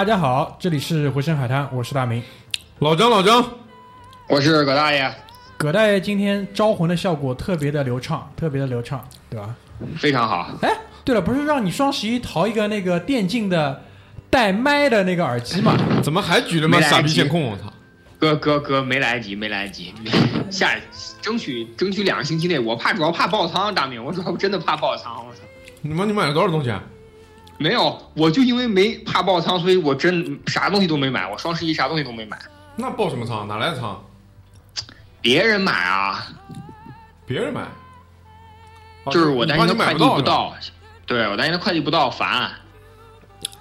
大家好，这里是回声海滩，我是大明。老张，老张，我是葛大爷，葛大爷今天招魂的效果特别的流畅，特别的流畅，对吧？非常好。哎，对了，不是让你双十一淘一个那个电竞的带麦的那个耳机吗？怎么还举着吗？傻逼监控，我操！哥哥哥，没来得及，没来得及，下争取争取两个星期内，我怕主要怕爆仓，大明，我主要真的怕爆仓，我操！你妈，你买了多少东西啊？没有，我就因为没怕爆仓，所以我真啥东西都没买，我双十一啥东西都没买，那爆什么仓？哪来的仓？别人买啊，别人买，哦就是我担心他快递不。到，对我担心他快递不到，烦。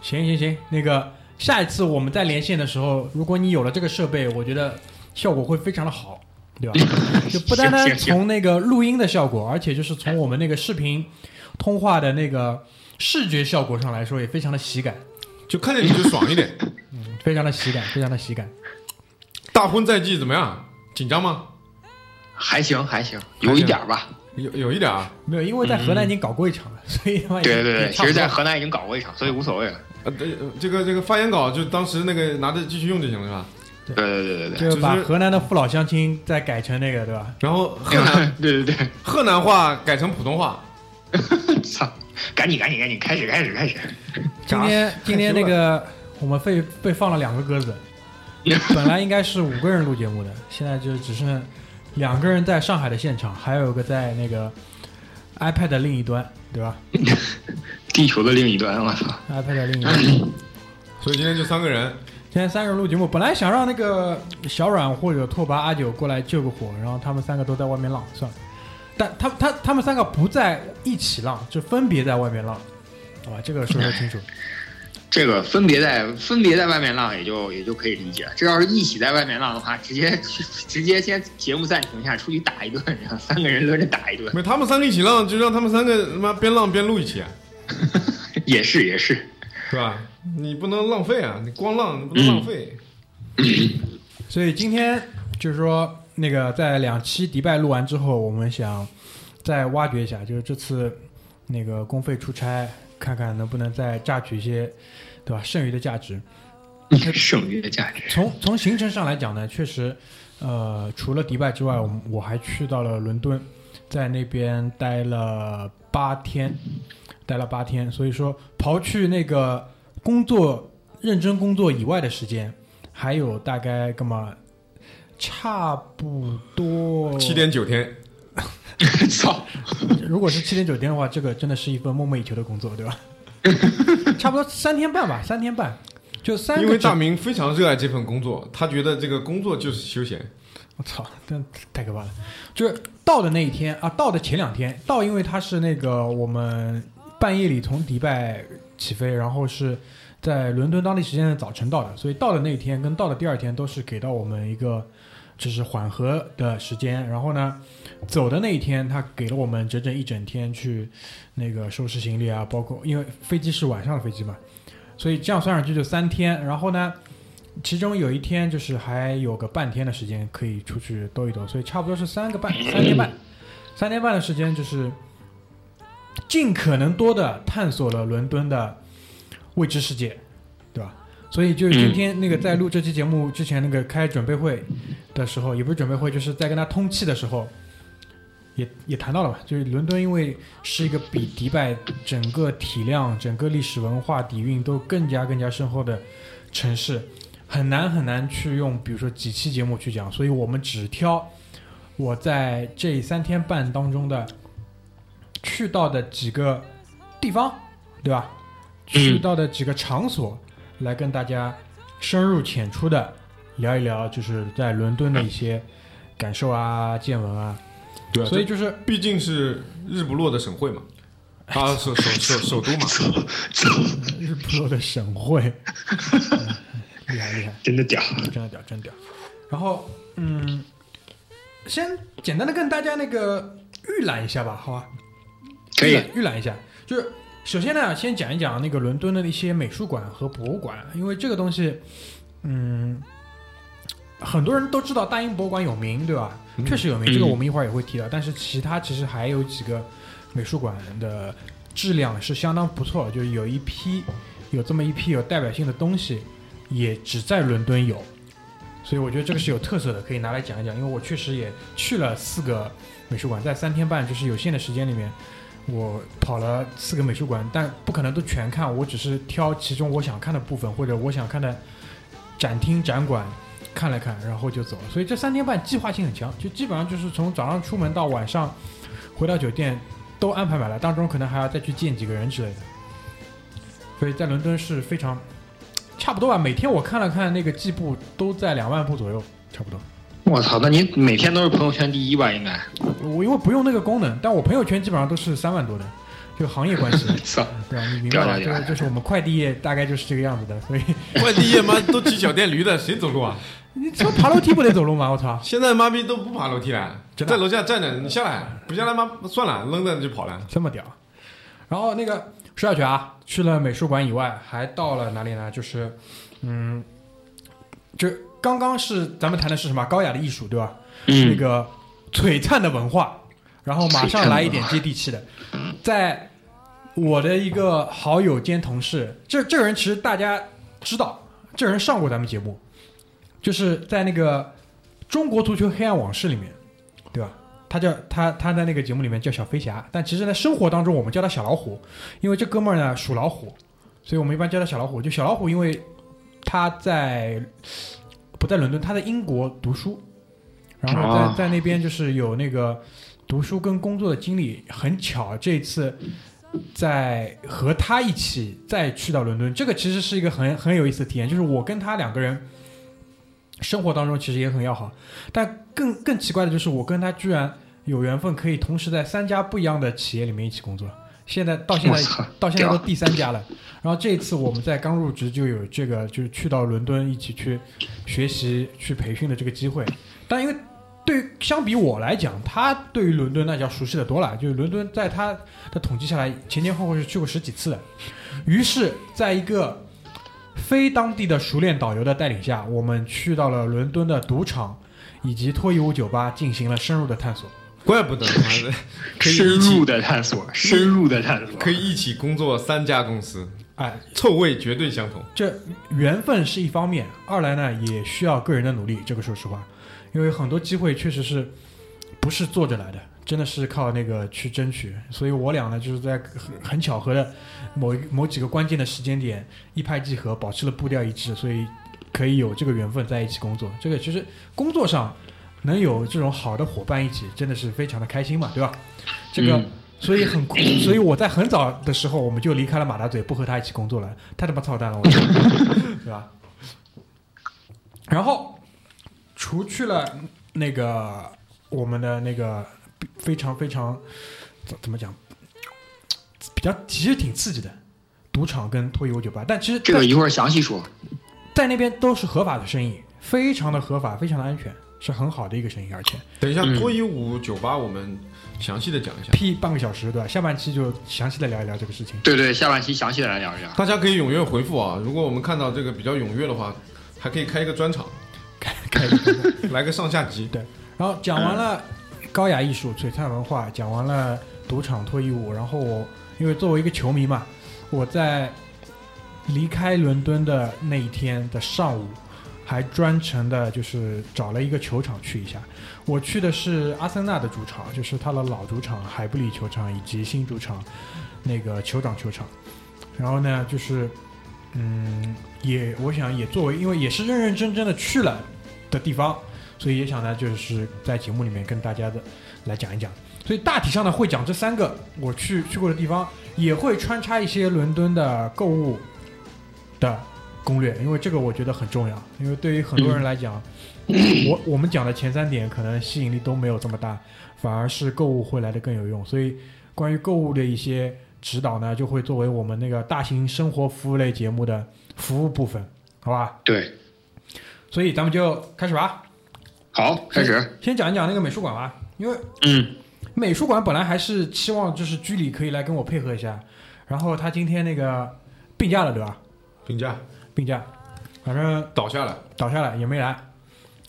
行行行，那个下一次我们再连线的时候，如果你有了这个设备，我觉得效果会非常的好，对吧？就不单单从那个录音的效果，而且就是从我们那个视频通话的那个视觉效果上来说，也非常的喜感，就看见你就爽一点。嗯非常的喜感，非常的喜感。大婚在即怎么样？紧张吗？还行还行，有一点吧。有有一点啊。没有，因为在河南已经搞过一场了，所以对对对，其实，在河河南已经搞过一场，所以无所谓了。呃，对，呃这个这个发言稿就当时那个拿着继续用就行了，是吧？对对对对对。就把河南的父老乡亲再改成那个，对吧？然后河南 对对对，河南话改成普通话，操！赶紧赶紧赶紧，开始开始开始。今天 今天那个我们被被放了两个鸽子，本来应该是五个人录节目的，现在就只剩两个人在上海的现场，还有一个在那个 iPad 的另一端，对吧 地球的另一端，我操！？iPad 的另一端。所以今天就三个人。今天三个人录节目，本来想让那个小阮或者拓跋阿九过来救个火，然后他们三个都在外面浪，算了。但他他他们三个不在一起浪，就分别在外面浪，好吧？这个说说清楚。这个分别在分别在外面浪，也就也就可以理解了。这要是一起在外面浪的话，直接 直接先节目暂停一下，出去打一顿，然后三个人轮着打一顿，没，他们三个一起浪，就让他们三个他妈边浪边录一起啊，也是也是。是吧？你不能浪费啊！你光浪你不能浪费。所以今天就是说，那个在两期迪拜录完之后，我们想再挖掘一下，就是这次那个公费出差，看看能不能再榨取一些，对吧？剩余的价值。剩余的价值，从从行程上来讲呢，确实，呃，除了迪拜之外，我们我还去到了伦敦，在那边待了八天，待了八天。所以说，刨去那个工作认真工作以外的时间，还有大概干嘛，差不多七。点九天，操！如果是七点九天的话，这个真的是一份梦寐以求的工作，对吧？差不多三天半吧，三天半，就三因为大明非常热爱这份工作，他觉得这个工作就是休闲。我操，真太可怕了！就是到的那一天啊，到的前两天到，因为他是那个我们半夜里从迪拜起飞，然后是在伦敦当地时间的早晨到的，所以到的那一天跟到的第二天都是给到我们一个就是缓和的时间。然后呢，走的那一天他给了我们整整一整天去那个收拾行李啊，包括因为飞机是晚上的飞机嘛，所以这样算上去就三天。然后呢，其中有一天就是还有个半天的时间可以出去兜一兜，所以差不多是三个半三天半，三天半的时间就是尽可能多的探索了伦敦的未知世界，所以就是今天那个在录这期节目之前那个开准备会的时候，也不是准备会，就是在跟他通气的时候。也也谈到了吧，就是伦敦因为是一个比迪拜整个体量、整个历史文化底蕴都更加更加深厚的城市，很难很难去用比如说几期节目去讲，所以我们只挑我在这三天半当中的去到的几个地方，对吧？嗯去到的几个场所，来跟大家深入浅出的聊一聊，就是在伦敦的一些感受啊、见闻啊。对啊，所以就是毕竟是日不落的省会嘛，啊，首首首首都嘛，日不落的省会，嗯厉害厉害。真的屌。真的屌，真屌。然后，嗯，先简单的跟大家那个预览一下吧，好吧？可以预览一下，就是首先呢，先讲一讲那个伦敦的一些美术馆和博物馆，因为这个东西，嗯，很多人都知道大英博物馆有名，对吧？嗯确实有名，这个我们一会儿也会提到。但是其他其实还有几个美术馆的质量是相当不错，就是有一批有这么一批有代表性的东西，也只在伦敦有。所以我觉得这个是有特色的，可以拿来讲一讲。因为我确实也去了四个美术馆，在三天半就是有限的时间里面，我跑了四个美术馆，但不可能都全看，我只是挑其中我想看的部分或者我想看的展厅展馆看了看，然后就走了。所以这三天半计划性很强，就基本上就是从早上出门到晚上回到酒店都安排满了，当中可能还要再去见几个人之类的。所以在伦敦是非常差不多吧，每天我看了看那个计步都在两万步左右，差不多。我操，那你每天都是朋友圈第一吧？应该。我因为不用那个功能，但我朋友圈基本上都是三万多的，就行业关系，操，对吧？你明白吧？就是就是我们快递业大概就是这个样子的，所以 快递业妈都骑小电驴的，谁走路啊？你说爬楼梯不得走路吗？我操！现在妈逼都不爬楼梯了，在楼下站着，你下来不下来妈算了，扔着就跑了。这么屌。然后那个说下去啊，去了美术馆以外，还到了哪里呢？就是，嗯，就刚刚是咱们谈的是什么高雅的艺术，对吧？那嗯，个璀璨的文化，然后马上来一点接地气的，在我的一个好友兼同事，这这个人其实大家知道，这个人上过咱们节目，就是在那个《中国足球黑暗往事》里面，对吧？他叫他他在那个节目里面叫小飞侠，但其实在，生活当中我们叫他小老虎，因为这哥们儿呢属老虎，所以我们一般叫他小老虎。就小老虎，因为他在不在伦敦，他在英国读书，然后在、啊在那边就是有那个读书跟工作的经历。很巧，这一次在和他一起再去到伦敦，这个其实是一个很很有意思的体验，就是我跟他两个人。生活当中其实也很要好，但更更奇怪的就是我跟他居然有缘分可以同时在三家不一样的企业里面一起工作。现在到现在到现在都第三家了。然后这一次我们在刚入职就有这个，就是去到伦敦一起去学习、去培训的这个机会。但因为对于相比我来讲，他对于伦敦那叫熟悉的多了。就是伦敦在他的统计下来，前前后后是去过十几次的。于是，在一个非当地的熟练导游的带领下，我们去到了伦敦的赌场以及脱衣舞酒吧，进行了深入的探索。怪不得妈的可以深一起入的探索，深入的探索，可以一起工作三家公司，哎，臭味绝对相同。这缘分是一方面，二来呢也需要个人的努力。这个说实话，因为很多机会确实是不是坐着来的，真的是靠那个去争取。所以我俩呢就是在很很巧合的某一某几个关键的时间点一拍即合，保持了步调一致，所以可以有这个缘分在一起工作。这个其实工作上能有这种好的伙伴一起，真的是非常的开心嘛，对吧？这个。嗯所以很酷，所以我在很早的时候我们就离开了马大嘴，不和他一起工作了，太他妈操蛋了，我觉得，对吧？然后除去了那个我们的那个非常非常怎怎么讲，比较其实挺刺激的赌场跟脱衣舞酒吧，但其实在这个一会儿详细说。在那边都是合法的生意，非常的合法，非常的安全，是很好的一个声音，而且等一下，嗯脱衣舞酒吧我们详细的讲一下，P 半个小时，对吧？下半期就详细的聊一聊这个事情。对对，下半期详细的来聊一聊。大家可以踊跃回复啊。如果我们看到这个比较踊跃的话，还可以开一个专场，开一个来个上下集。对然后讲完了高雅艺术、璀璨文化，讲完了赌场脱衣舞，然后我因为作为一个球迷嘛，我在离开伦敦的那一天的上午，还专程的就是找了一个球场去一下。我去的是阿森纳的主场，就是他的老主场海布里球场以及新主场那个酋长球场。然后呢，就是嗯，也我想也作为，因为也是认认真真的去了的地方，所以也想呢，就是在节目里面跟大家的来讲一讲。所以大体上呢会讲这三个我去去过的地方，也会穿插一些伦敦的购物的攻略，因为这个我觉得很重要，因为对于很多人来讲，我我们讲的前三点可能吸引力都没有这么大，反而是购物会来的更有用，所以关于购物的一些指导呢，就会作为我们那个大型生活服务类节目的服务部分，好吧？对，所以咱们就开始吧。好，开始。先讲一讲那个美术馆吧，因为嗯美术馆本来还是期望就是居里可以来跟我配合一下，然后他今天那个病假了，对吧？评价病假，反正倒下了，倒下了也没来，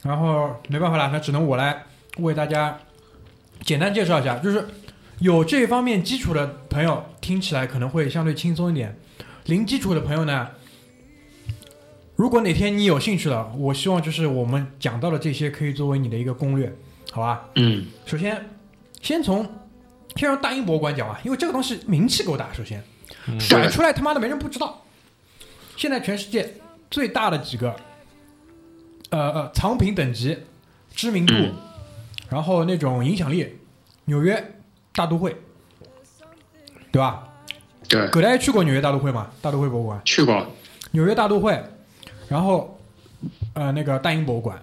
然后没办法了，那只能我来为大家简单介绍一下，就是有这方面基础的朋友听起来可能会相对轻松一点，零基础的朋友呢，如果哪天你有兴趣了，我希望就是我们讲到的这些可以作为你的一个攻略，好吧？嗯首先，先从先让大英博物馆讲啊，因为这个东西名气够大。首先，甩出来他妈的没人不知道。现在全世界最大的几个，呃呃，藏品等级、知名度，嗯然后那种影响力，纽约大都会，对吧？对，葛大爷去过纽约大都会吗？大都会博物馆，去过纽约大都会，然后呃那个大英博物馆，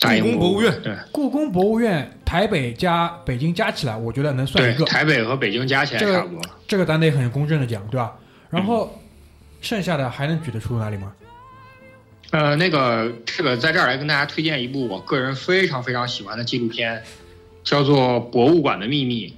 大英故宫博物院对故宫博物院，台北加北京加起来，我觉得能算一，个。台北和北京加起来这个差不多。这个咱得很公正的讲，对吧？然后剩下的还能举得出哪里吗？呃，那个这个在这儿来跟大家推荐一部我个人非常非常喜欢的纪录片，叫做《博物馆的秘密》。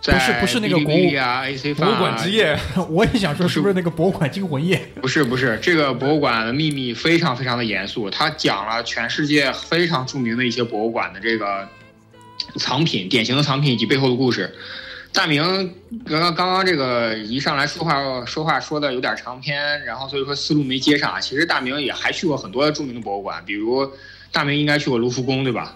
在不是不是那个国啊，AC 博物馆之夜，我也想说，是不是那个博物馆惊魂夜？不是不是，这个博物馆的秘密非常非常的严肃，它讲了全世界非常著名的一些博物馆的这个藏品、典型的藏品以及背后的故事。大明刚刚刚刚这个一上来说话说话说的有点长篇，然后所以说思路没接上。其实大明也还去过很多著名的博物馆，比如大明应该去过卢浮宫，对吧？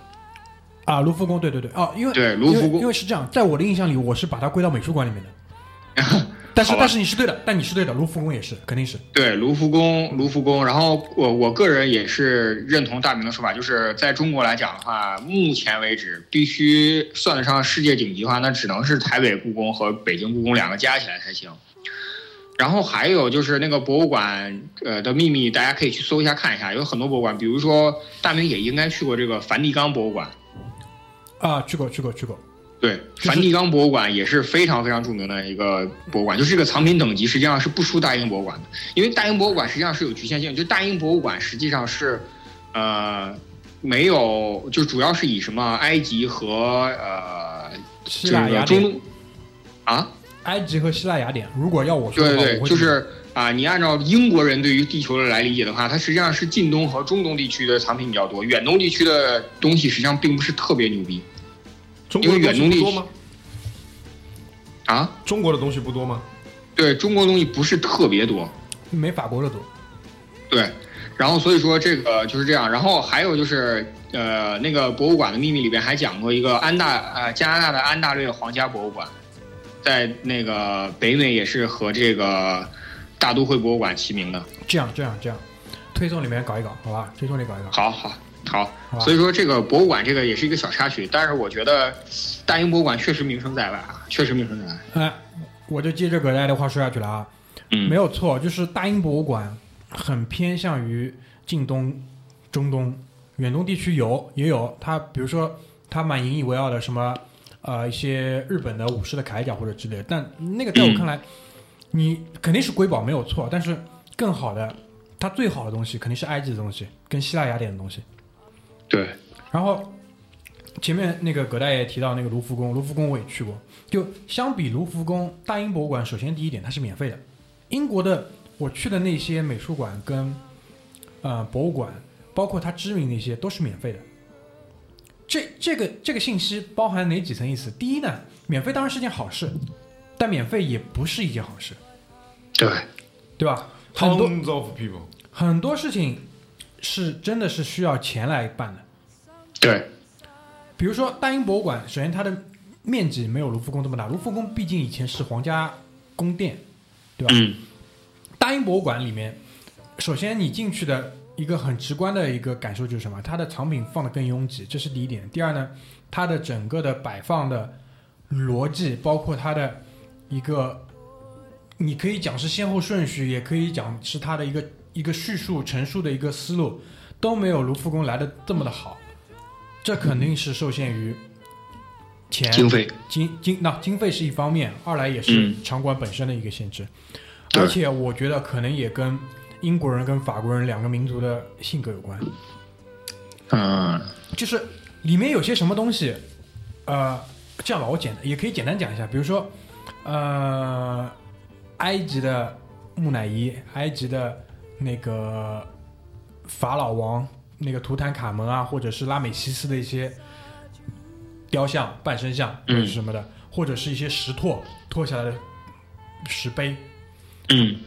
啊，卢浮宫，对对对，哦，因为对卢浮宫因为因为是这样，在我的印象里，我是把它归到美术馆里面的。但是但是你是对的，但你是对的，卢浮宫也是，肯定是。对，卢浮宫，卢浮宫。然后我我个人也是认同大明的说法，就是在中国来讲的话，目前为止必须算得上世界顶级的话，那只能是台北故宫和北京故宫两个加起来才行。然后还有就是那个博物馆呃的秘密，大家可以去搜一下看一下，有很多博物馆，比如说大明也应该去过这个梵蒂冈博物馆。啊，去过去过去过。对，梵蒂冈博物馆也是非常非常著名的一个博物馆，就是这个藏品等级实际上是不输大英博物馆的，因为大英博物馆实际上是有局限性，就大英博物馆实际上是，呃，没有，就主要是以什么埃及和呃这希腊雅典，个中东啊，埃及和希腊雅典。如果要我说的话，对对对，就是啊，你按照英国人对于地球的来理解的话，它实际上是近东和中东地区的藏品比较多，远东地区的东西实际上并不是特别牛逼中国的东多吗？啊。中国的东西不多吗？对中国东西不是特别多，没法国的多。对，然后所以说这个就是这样，然后还有就是呃，那个博物馆的秘密里边还讲过一个安大呃加拿大的安大略皇家博物馆，在那个北美也是和这个大都会博物馆齐名的。这样这样这样，推送里面搞一搞，好吧？推送里搞一搞。好好好，所以说这个博物馆这个也是一个小插曲，但是我觉得大英博物馆确实名声在外啊，确实名声在外。哎，我就接着葛大爷的话说下去了啊。嗯，没有错，就是大英博物馆很偏向于近东、中东、远东地区有也有，它比如说它蛮引以为傲的什么呃一些日本的武士的铠甲或者之类的，但那个在我看来，你肯定是瑰宝没有错，但是更好的，它最好的东西肯定是埃及的东西跟希腊雅典的东西。对，然后前面那个葛大爷提到那个卢浮宫，卢浮宫我也去过。就相比卢浮宫，大英博物馆，首先第一点它是免费的。英国的我去的那些美术馆跟呃博物馆，包括它知名的一些都是免费的。这这个这个信息包含哪几层意思？第一呢，免费当然是件好事，但免费也不是一件好事，对，对吧？很多很多事情是真的是需要钱来办的。对，比如说大英博物馆，首先它的面积没有卢浮宫这么大，卢浮宫毕竟以前是皇家宫殿，对吧？嗯，大英博物馆里面，首先你进去的一个很直观的一个感受就是什么？它的藏品放的更拥挤，这是第一点。第二呢，它的整个的摆放的逻辑，包括它的一个，你可以讲是先后顺序，也可以讲是它的一个一个叙述陈述的一个思路，都没有卢浮宫来的这么的好。这肯定是受限于钱经费，经经那经费是一方面，二来也是嗯。场馆本身的一个限制，对。而且我觉得可能也跟英国人跟法国人两个民族的性格有关，嗯。就是里面有些什么东西，呃，这样吧，我简也可以简单讲一下，比如说，呃，埃及的木乃伊，埃及的那个法老王，那个图坦卡门啊，或者是拉美西斯的一些雕像、半身像或者是什么的，或者是一些石拓拓下来的石碑，嗯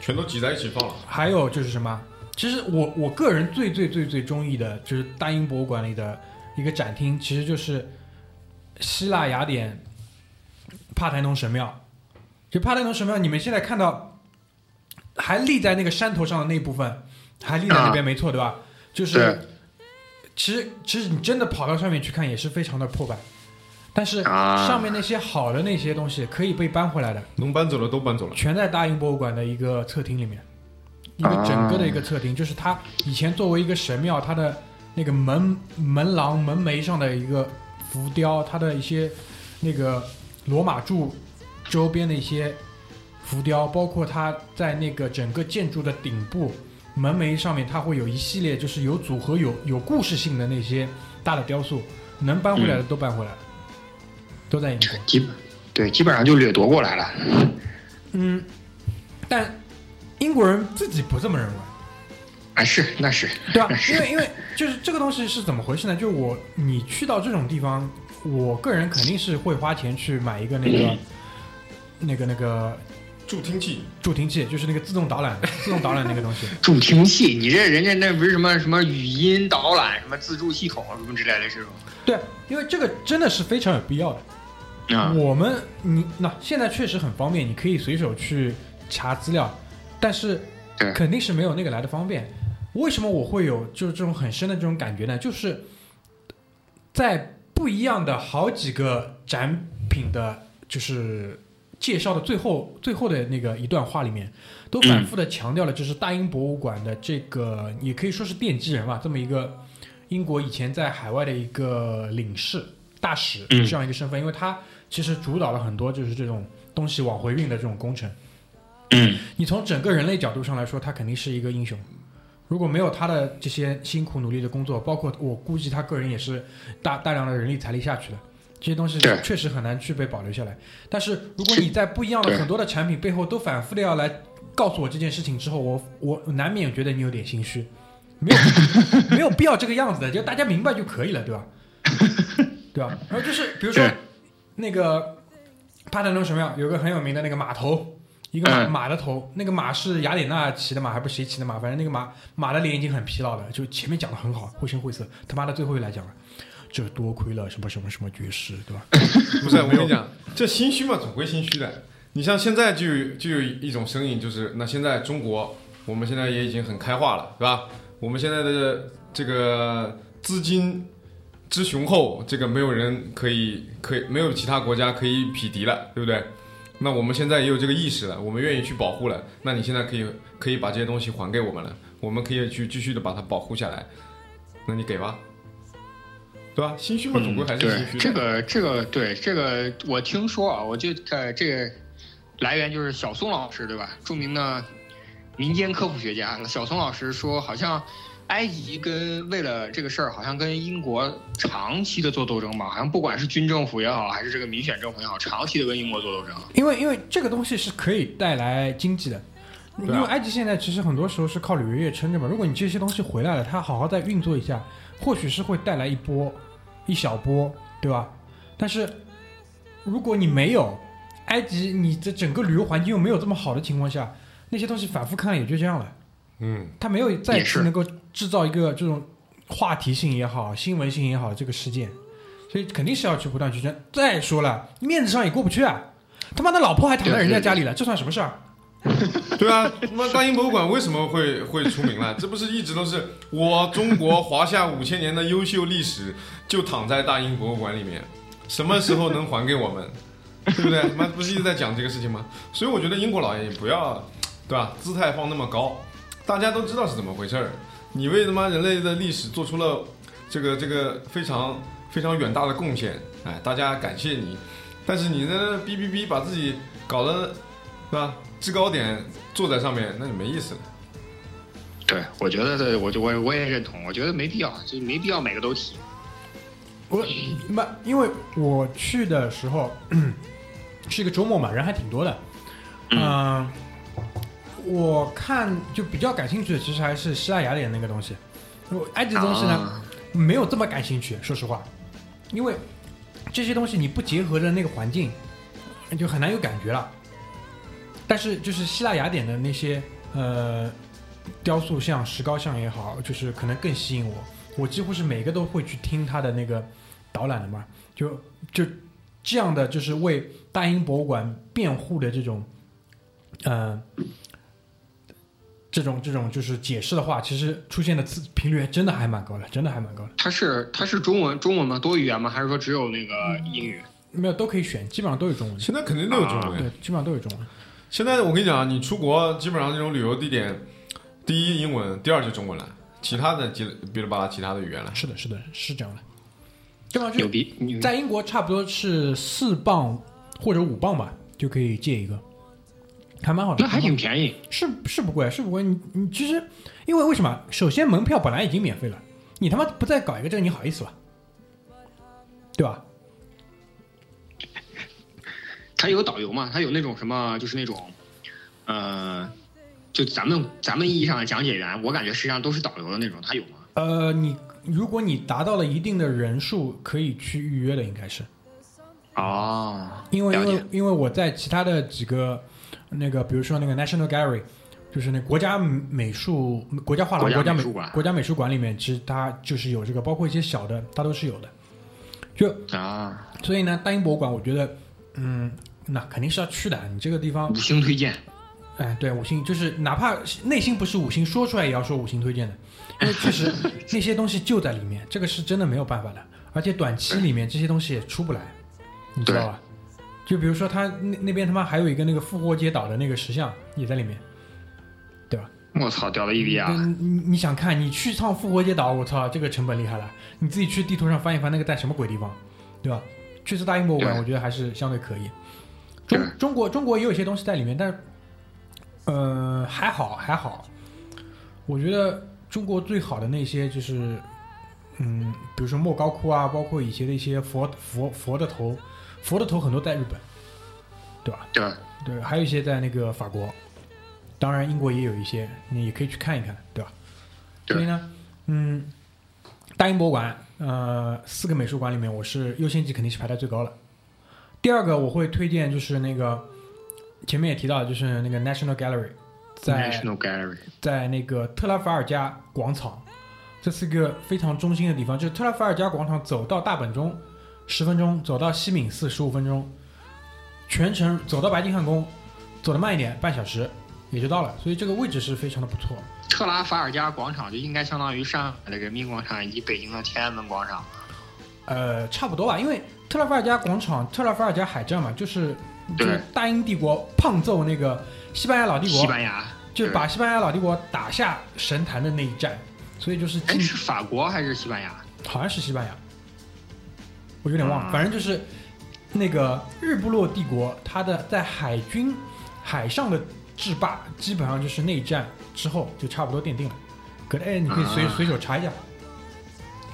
全都挤在一起放了。还有就是什么？其实我我个人最最最最中意的就是大英博物馆里的一个展厅，其实就是希腊雅典帕台农神庙。就帕台农神庙，你们现在看到还立在那个山头上的那部分，还立在那边，没错，对吧？就是其实其实你真的跑到上面去看，也是非常的破败。但是啊上面那些好的那些东西可以被搬回来的，能搬走的都搬走了。全在大英博物馆的一个侧厅里面，一个整个的一个侧厅，就是它以前作为一个神庙，它的那个门门廊门楣上的一个浮雕，它的一些那个罗马柱周边的一些浮雕，包括它在那个整个建筑的顶部门楣上面，它会有一系列就是有组合、有有故事性的那些大的雕塑，能搬回来的都搬回来了，都在英国。基本对基本上就掠夺过来了。嗯，但英国人自己不这么认为，啊，是那是对吧？是因为因为就是这个东西是怎么回事呢？就我你去到这种地方，我个人肯定是会花钱去买一个那个、那个那个助听器，助听器，就是那个自动导览 自动导览那个东西。助听器，你这人家那不是什么什么语音导览、什么自助系统什么之类的这种对，因为这个真的是非常有必要的。啊？我们你那现在确实很方便，你可以随手去查资料，但是肯定是没有那个来的方便。为什么我会有就是这种很深的这种感觉呢？就是在不一样的好几个展品的，就是介绍的最后最后的那个一段话里面，都反复的强调了，就是大英博物馆的这个也可以说是奠基人吧，这么一个英国以前在海外的一个领事大使嗯这样一个身份，因为他其实主导了很多就是这种东西往回运的这种工程。嗯你从整个人类角度上来说，他肯定是一个英雄。如果没有他的这些辛苦努力的工作，包括我估计他个人也是大大量的人力财力下去的，这些东西确实很难去被保留下来。但是如果你在不一样的很多的产品背后都反复的要来告诉我这件事情之后，我我难免觉得你有点心虚，没有 没有必要这个样子的，就大家明白就可以了，对吧？对吧？然后就是比如说那个帕特农神庙有个很有名的那个马头，一个马的头，那个马是雅典娜骑的马，还不是谁骑的马？反正那个马马的脸已经很疲劳了，就前面讲的很好，绘声绘色，他妈的最后又来讲了，这多亏了什么什么什么爵士，对吧？不是，我跟你讲，这心虚嘛，总归心虚的。你像现在就有就有一种声音，就是那现在中国，我们现在也已经很开化了，对吧？我们现在的这个资金之雄厚，这个没有人可以可以没有其他国家可以匹敌了，对不对？那我们现在也有这个意识了，我们愿意去保护了。那你现在可以可以把这些东西还给我们了，我们可以去继续的把它保护下来。那你给吧，对吧？心虚嘛，总归还是心对虚的。这个这个对这个我听说啊，我就呃这个来源就是小松老师对吧？著名的民间科普学家小松老师说，好像埃及跟为了这个事儿，好像跟英国长期的做斗争吧，好像不管是军政府也好，还是这个民选政府也好，长期的跟英国做斗争。因为因为这个东西是可以带来经济的。因为埃及现在其实很多时候是靠旅游业撑着嘛，如果你这些东西回来了，它好好再运作一下，或许是会带来一波一小波，对吧？但是如果你没有埃及，你的整个旅游环境又没有这么好的情况下，那些东西反复看也就这样了，嗯，他没有再也是次能够制造一个这种话题性也好、新闻性也好这个事件，所以肯定是要去不断去争。再说了，面子上也过不去啊！他妈的老婆还躺在人家家里了，这算什么事儿？对啊，他妈大英博物馆为什么会会出名了？这不是一直都是我中国华夏五千年的优秀历史就躺在大英博物馆里面，什么时候能还给我们？对不对？他妈不是一直在讲这个事情吗？所以我觉得英国老爷也不要，对吧？姿态放那么高，大家都知道是怎么回事儿。你为他妈人类的历史做出了这个这个非常非常远大的贡献，哎，大家感谢你。但是你在那哔哔哔把自己搞得，是吧？制高点坐在上面，那就没意思了。对，我觉得这，我就我我也认同，我觉得没必要，就没必要每个都提。我那，因为我去的时候 是一个周末嘛，人还挺多的。嗯、我看就比较感兴趣的，其实还是希腊雅典那个东西。我埃及的东西呢，啊没有这么感兴趣，说实话，因为这些东西你不结合着那个环境，就很难有感觉了。但是就是希腊雅典的那些呃雕塑像、石膏像也好，就是可能更吸引我。我几乎是每个都会去听他的那个导览的嘛，就就这样的，就是为大英博物馆辩护的这种，呃，这种这种就是解释的话，其实出现的次频率真的还蛮高的，真的还蛮高的。它是它是中文中文吗？多语言吗？还是说只有那个英语？没有都可以选，基本上都有中文。现在肯定都有中文。对，基本上都有中文。现在我跟你讲啊，你出国基本上这种旅游地点，第一英文，第二就中文了，其他的叽里哔哩吧啦其他的语言了。是的，是的，是这样的。基本上就牛逼！牛逼在英国差不多是四磅或者五磅吧，就可以借一个，还蛮好的。那还挺便宜。是是不贵，是不贵。你你其实因为为什么？首先门票本来已经免费了，你他妈不再搞一个这个，你好意思吧？对吧？它有导游嘛？他有那种什么，就是那种，呃，就咱们咱们意义上的讲解员，我感觉实际上都是导游的那种，他有吗？呃，你如果你达到了一定的人数，可以去预约的，应该是。哦，因为因为因为我在其他的几个那个，比如说那个 National Gallery，就是那国家美术国家画廊国家美美术馆国家美术馆里面，其实它就是有这个，包括一些小的，它都是有的。就啊，所以呢，大英博物馆，我觉得，嗯，那肯定是要去的。你这个地方五，星推荐。哎，对，五星就是哪怕内心不是五星，说出来也要说五星推荐的，因为确实 那些东西就在里面，这个是真的没有办法的。而且短期里面这些东西也出不来，你知道吧？就比如说他那那边他妈还有一个那个复活节岛的那个石像也在里面，对吧？我操，屌的一逼啊！对你你想看，你去趟复活节岛，我操，这个成本厉害了。你自己去地图上翻一翻，那个在什么鬼地方，对吧？去次大英博物馆，我觉得还是相对可以。中中国中国也有一些东西在里面，但是呃还好还好。我觉得中国最好的那些就是嗯，比如说莫高窟啊，包括以前的一些佛佛佛的头，佛的头很多在日本，对吧？对，对，还有一些在那个法国，当然英国也有一些，你也可以去看一看，对吧？对所以呢，嗯，大英博物馆，呃，四个美术馆里面，我是优先级肯定是排在最高的。第二个我会推荐就是那个前面也提到，就是那个 National Gallery，在 National Gallery。在那个特拉法尔加广场，这是一个非常中心的地方。就是特拉法尔加广场走到大本钟十分钟，走到西敏寺十五分钟，全程走到白金汉宫，走的慢一点半小时也就到了。所以这个位置是非常的不错。特拉法尔加广场就应该相当于上海的人民广场以及北京的天安门广场。呃，差不多吧，因为特拉法尔加广场、特拉法尔加海战嘛，就是就是大英帝国胖揍那个西班牙老帝国，西班牙，就把西班牙老帝国打下神坛的那一战，所以就是哎，近是法国还是西班牙？好像是西班牙，我有点忘了，啊反正就是那个日不落帝国，它的在海军海上的制霸，基本上就是内战之后就差不多奠定了。可哎，你可以随、啊随手查一下。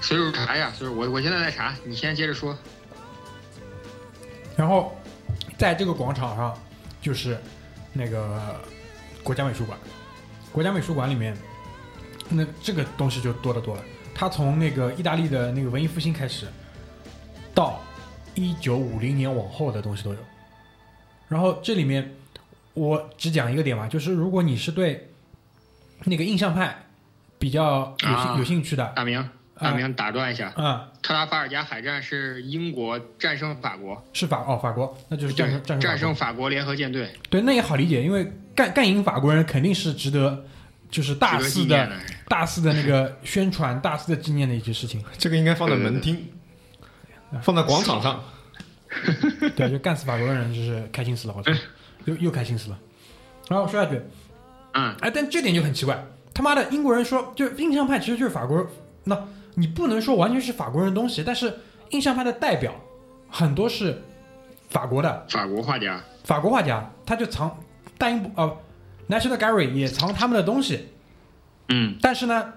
随手查一下，随手我我现在在查，你先接着说。然后在这个广场上就是那个国家美术馆，国家美术馆里面，那这个东西就多得多了。它从那个意大利的那个文艺复兴开始，到一九五零年往后的东西都有。然后这里面我只讲一个点嘛，就是如果你是对那个印象派比较有有兴趣的，大明，大明打断一下，啊、特拉法尔加海战是英国战胜法国，是法哦法国，那就是战胜，战战胜法国。胜法国联合舰队。对，那也好理解，因为干干赢法国人肯定是值得，就是大肆的的。大肆的那个宣传、大肆的纪念的一件事情。这个应该放在门厅，放在广场上。对，就干死法国人，就是开心死了，好像，又又开心死了。然后说下去，嗯，哎，但这点就很奇怪，他妈的英国人说，就是印象派其实就是法国，那你不能说完全是法国人的东西，但是印象派的代表很多是法国的法国画家，法国画家，他就藏大英博呃 National Gallery 也藏他们的东西，嗯但是呢，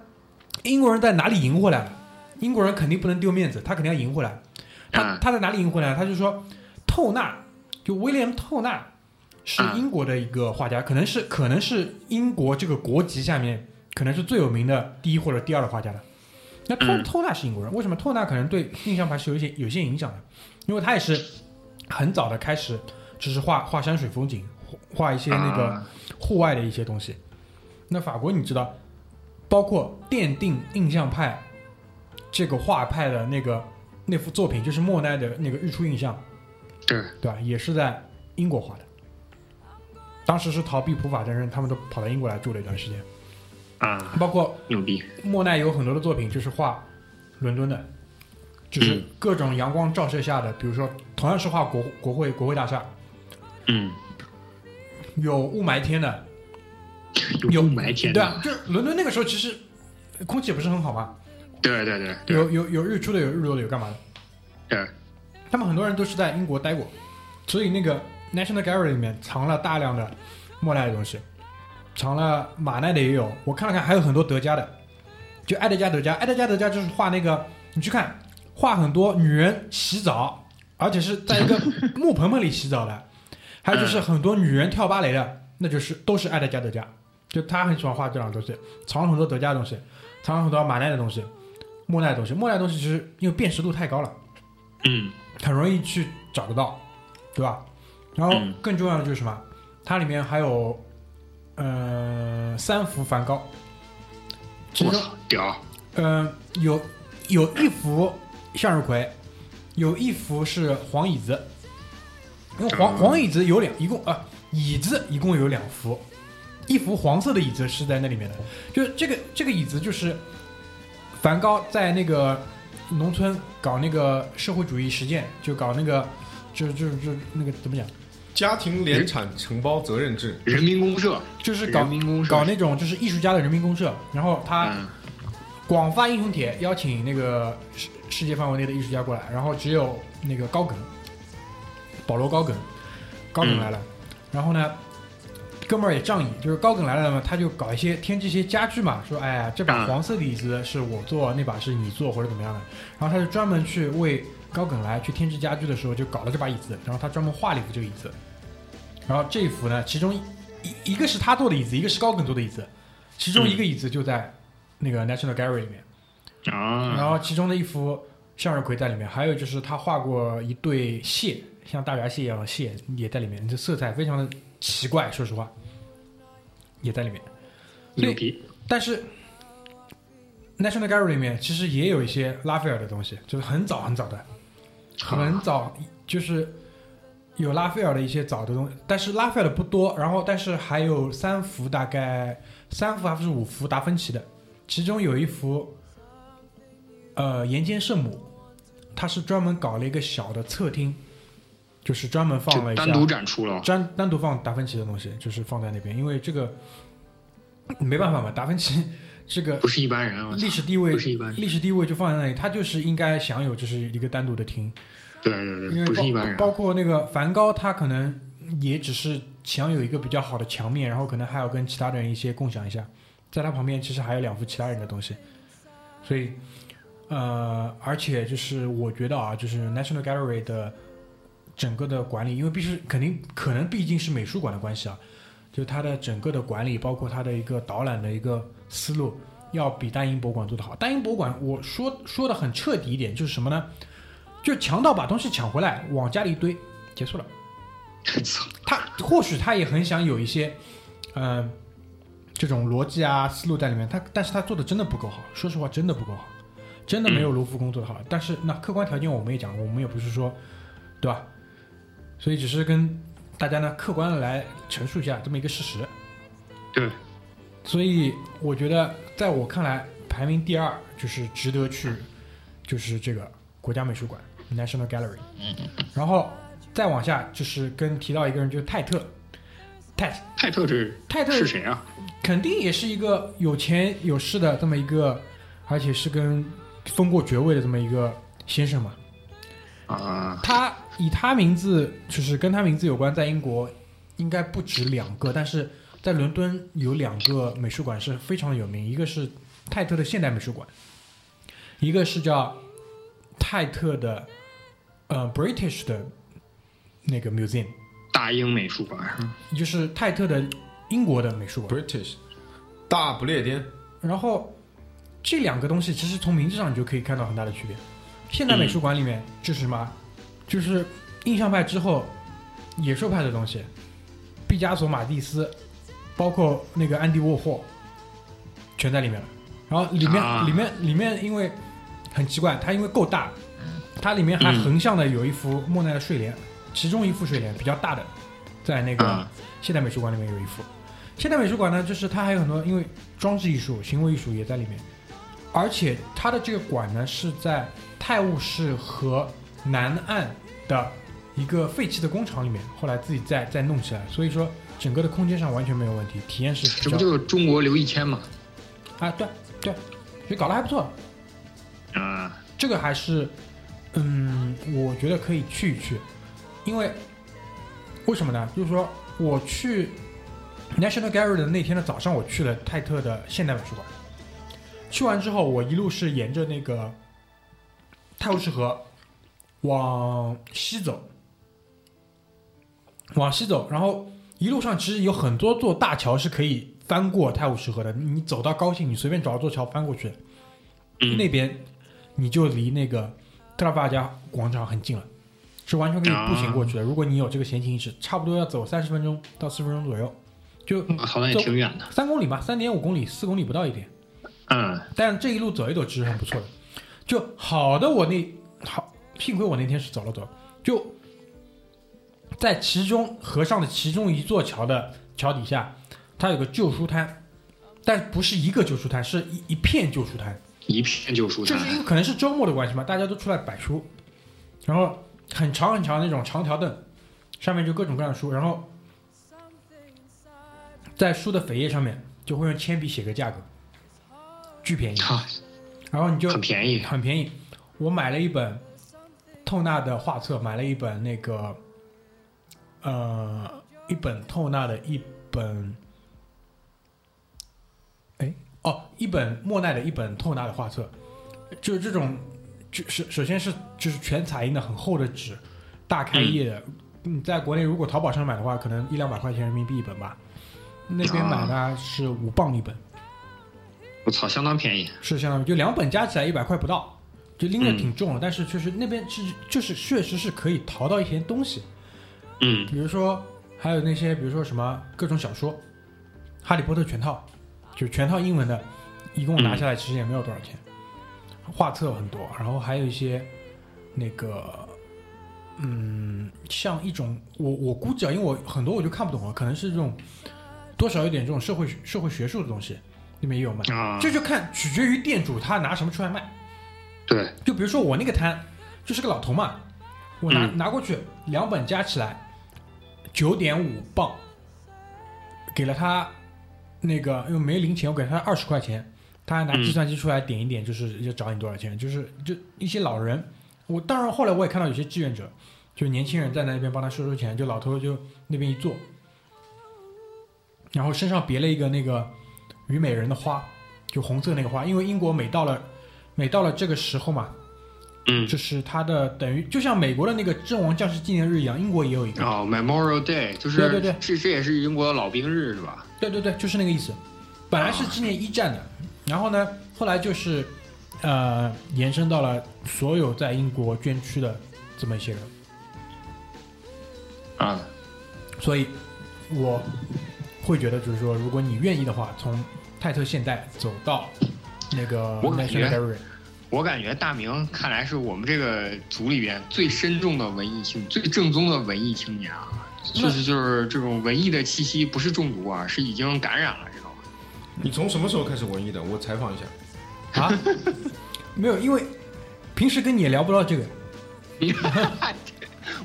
英国人在哪里赢回来了？英国人肯定不能丢面子，他肯定要赢回来。他啊他在哪里赢回来？他就说，透纳，就威廉透纳是啊英国的一个画家，可能是可能是英国这个国籍下面可能是最有名的第一或者第二的画家了。那托托纳是英国人，为什么托纳可能对印象派是有一些有些影响的？因为他也是很早的开始，就是画画山水风景，画一些那个啊户外的一些东西。那法国你知道，包括奠定印象派这个画派的那个那幅作品，就是莫奈的那个《日出印象》，对，对吧？也是在英国画的。当时是逃避普法战争，他们都跑到英国来住了一段时间。啊，包括牛逼，莫奈有很多的作品就是画伦敦的，就是嗯。各种阳光照射下的，比如说同样是画国国会国会大厦，嗯，有雾霾天的，有有雾霾天的，对啊，就伦敦那个时候其实空气也不是很好嘛，对对对对。有有有日出的，有日落的，有干嘛的？对，他们很多人都是在英国待过，所以那个 National Gallery 里面藏了大量的莫奈的东西，藏了马奈的也有，我看了看，还有很多德加的，就爱德加·德加，爱德加·德加就是画那个，你去看，画很多女人洗澡，而且是在一个木盆盆里洗澡的，还有就是很多女人跳芭蕾的，那就是都是爱德加·德加，就他很喜欢画这两个东西，藏了很多德加的东西，藏了很多马奈的东西，莫奈的东西，莫奈的东西其实因为辨识度太高了。嗯很容易去找得到，对吧？然后嗯更重要的就是什么？它里面还有呃三幅梵高，其中我操，屌，呃有有一幅向日葵，有一幅是黄椅子，因为黄嗯黄椅子有两一共啊、椅子一共有两幅，一幅黄色的椅子是在那里面的，就是这个这个椅子就是梵高在那个农村搞那个社会主义实践，就搞那个就就就那个怎么讲，家庭联产承包责任制，人民公社，就是搞人民公社。搞那种就是艺术家的人民公社，然后他。嗯。广发英雄帖，邀请那个世世界范围内的艺术家过来，然后只有那个高梗，保罗高梗，高梗来了，然后呢，哥们儿也仗义，就是高梗来了嘛，他就搞一些添置一些家具嘛，说哎呀，这把嗯黄色的椅子是我做，那把是你做或者怎么样的，然后他就专门去为高梗来去添置家具的时候就搞了这把椅子，然后他专门画了一幅这个椅子，然后这一幅呢，其中一一个是他坐的椅子，一个是高更坐的椅子，其中一个椅子就在那个 National Gallery 里面。啊，然后其中的一幅向日葵在里面，还有就是他画过一对蟹，像大闸蟹一样的蟹也在里面，这色彩非常的奇怪，说实话，也在里面。所以牛逼，但是 National Gallery 里面其实也有一些拉斐尔的东西，就是很早很早的，很早就是有拉斐尔的一些早的东西，但是拉斐尔的不多，然后但是还有三幅大概三幅还是五幅达芬奇的，其中有一幅呃岩间圣母，他是专门搞了一个小的侧厅，就是专门放了一下单独展出了，单单独放达芬奇的东西，就是放在那边，因为这个没办法嘛，达芬奇这个不是一般人，历史地位不是一般人，历史地位就放在那里，他就是应该享有就是一个单独的厅，对对对，因为不是一般人，包包括那个梵高，他可能也只是想有一个比较好的墙面，然后可能还要跟其他的人一些共享一下，在他旁边其实还有两幅其他人的东西，所以呃，而且就是我觉得啊，就是 National Gallery 的整个的管理，因为必须肯定可能毕竟是美术馆的关系啊，就它的整个的管理，包括它的一个导览的一个思路，要比大英博物馆做得好。大英博物馆，我说说的很彻底一点，就是什么呢？就强盗把东西抢回来，往家里一堆，结束了。他或许他也很想有一些，嗯、这种逻辑啊思路在里面，他但是他做的真的不够好，说实话真的不够好，真的没有卢浮宫做的好。但是那客观条件我们也讲，我们也不是说，对吧？所以只是跟大家呢客观的来陈述一下这么一个事实。对，所以我觉得，在我看来，排名第二就是值得去，就是这个国家美术馆 （National Gallery）。然后再往下就是跟提到一个人，就是泰特，泰泰特是泰特是谁啊？肯定也是一个有钱有势的这么一个，而且是跟封过爵位的这么一个先生嘛。啊，他以他名字，就是跟他名字有关，在英国应该不止两个，但是在伦敦有两个美术馆是非常有名，一个是泰特的现代美术馆，一个是叫泰特的呃 British 的那个 museum，大英美术馆是吗？就是泰特的英国的美术馆。British 大不列颠，然后这两个东西其实从名字上你就可以看到很大的区别。现代美术馆里面就是什么？就是印象派之后野兽派的东西，毕加索、马蒂斯，包括那个安迪沃霍，全在里面了。然后里面、啊里面里面因为很奇怪，它因为够大，它里面还嗯横向的有一幅莫奈的睡莲，其中一幅睡莲比较大的，在那个啊现代美术馆里面有一幅。现代美术馆呢，就是它还有很多，因为装置艺术、行为艺术也在里面，而且它的这个馆呢是在泰晤士河南岸的一个废弃的工厂里面，后来自己再再弄起来，所以说整个的空间上完全没有问题，体验是这不就是中国留一千嘛？啊，对对，所以搞得还不错，啊，这个还是，嗯，我觉得可以去一去，因为为什么呢？就是说我去 National Gallery 的那天的早上，我去了泰特的现代美术馆。去完之后，我一路是沿着那个泰晤士河往西走，往西走，然后一路上其实有很多座大桥是可以翻过泰晤士河的。你走到高兴，你随便找一座桥翻过去，嗯那边你就离那个特拉法加广场很近了，是完全可以步行过去的。如果你有这个闲情逸致，差不多要走三十分钟到四十分钟左右，就啊好像也挺远的。三公里吧，三点五公里，四公里不到一点。嗯，但这一路走一走其实很不错的。就好的，我那好，幸亏我那天是走了走，就在其中河上的其中一座桥的桥底下，它有个旧书摊，但不是一个旧书摊，是一一片旧书摊。一片旧书摊就是因为可能是周末的关系嘛，大家都出来摆书，然后很长很长那种长条凳，上面就各种各样的书，然后在书的扉页上面就会用铅笔写个价格，巨便宜，啊，然后你就很便宜。很便宜。我买了一本透纳的画册，买了一本那个呃一本透纳的一本，哎哦一本莫奈的一本透纳的画册，就是这种就是首先是就是全彩印的很厚的纸，大开页的。你在国内如果淘宝上买的话，可能一两百块钱人民币一本吧。那边买呢是五磅一本，我操，相当便宜。是相当于就两本加起来一百块不到，就拎着挺重的，但是确实那边是就是确实是可以淘到一些东西，嗯，比如说还有那些比如说什么各种小说，《哈利波特》全套，就全套英文的，一共拿下来其实也没有多少钱，画册很多，然后还有一些那个。嗯，像一种我我估计啊，因为我很多我就看不懂了，可能是这种多少有点这种社会社会学术的东西，里面也有卖。啊，这就看取决于店主他拿什么出来卖。对，就比如说我那个摊就是个老头嘛，我拿、嗯拿过去两本加起来九点五磅，给了他那个因为没零钱，我给他二十块钱，他还拿嗯计算机出来点一点，就是就找你多少钱，就是就一些老人。我当然后来我也看到有些志愿者，就年轻人在那边帮他收收钱，就老头就那边一坐，然后身上别了一个那个虞美人的花，就红色那个花，因为英国每到了每到了这个时候嘛，嗯，就是他的等于就像美国的那个阵亡将士纪念日一样，英国也有一个。哦，Memorial Day 就是对对对这这也是英国的老兵日是吧？对对对，就是那个意思。本来是纪念一战的，然后呢，后来就是呃延伸到了所有在英国捐躯的这么一些人，啊，所以我会觉得就是说，如果你愿意的话，从泰特现代走到那个我感觉我感觉大明看来是我们这个组里边最深重的文艺青，最正宗的文艺青年啊，就是就是这种文艺的气息，不是中毒啊，是已经感染了，知道吗？你从什么时候开始文艺的？我采访一下。啊，没有，因为平时跟你也聊不到这个。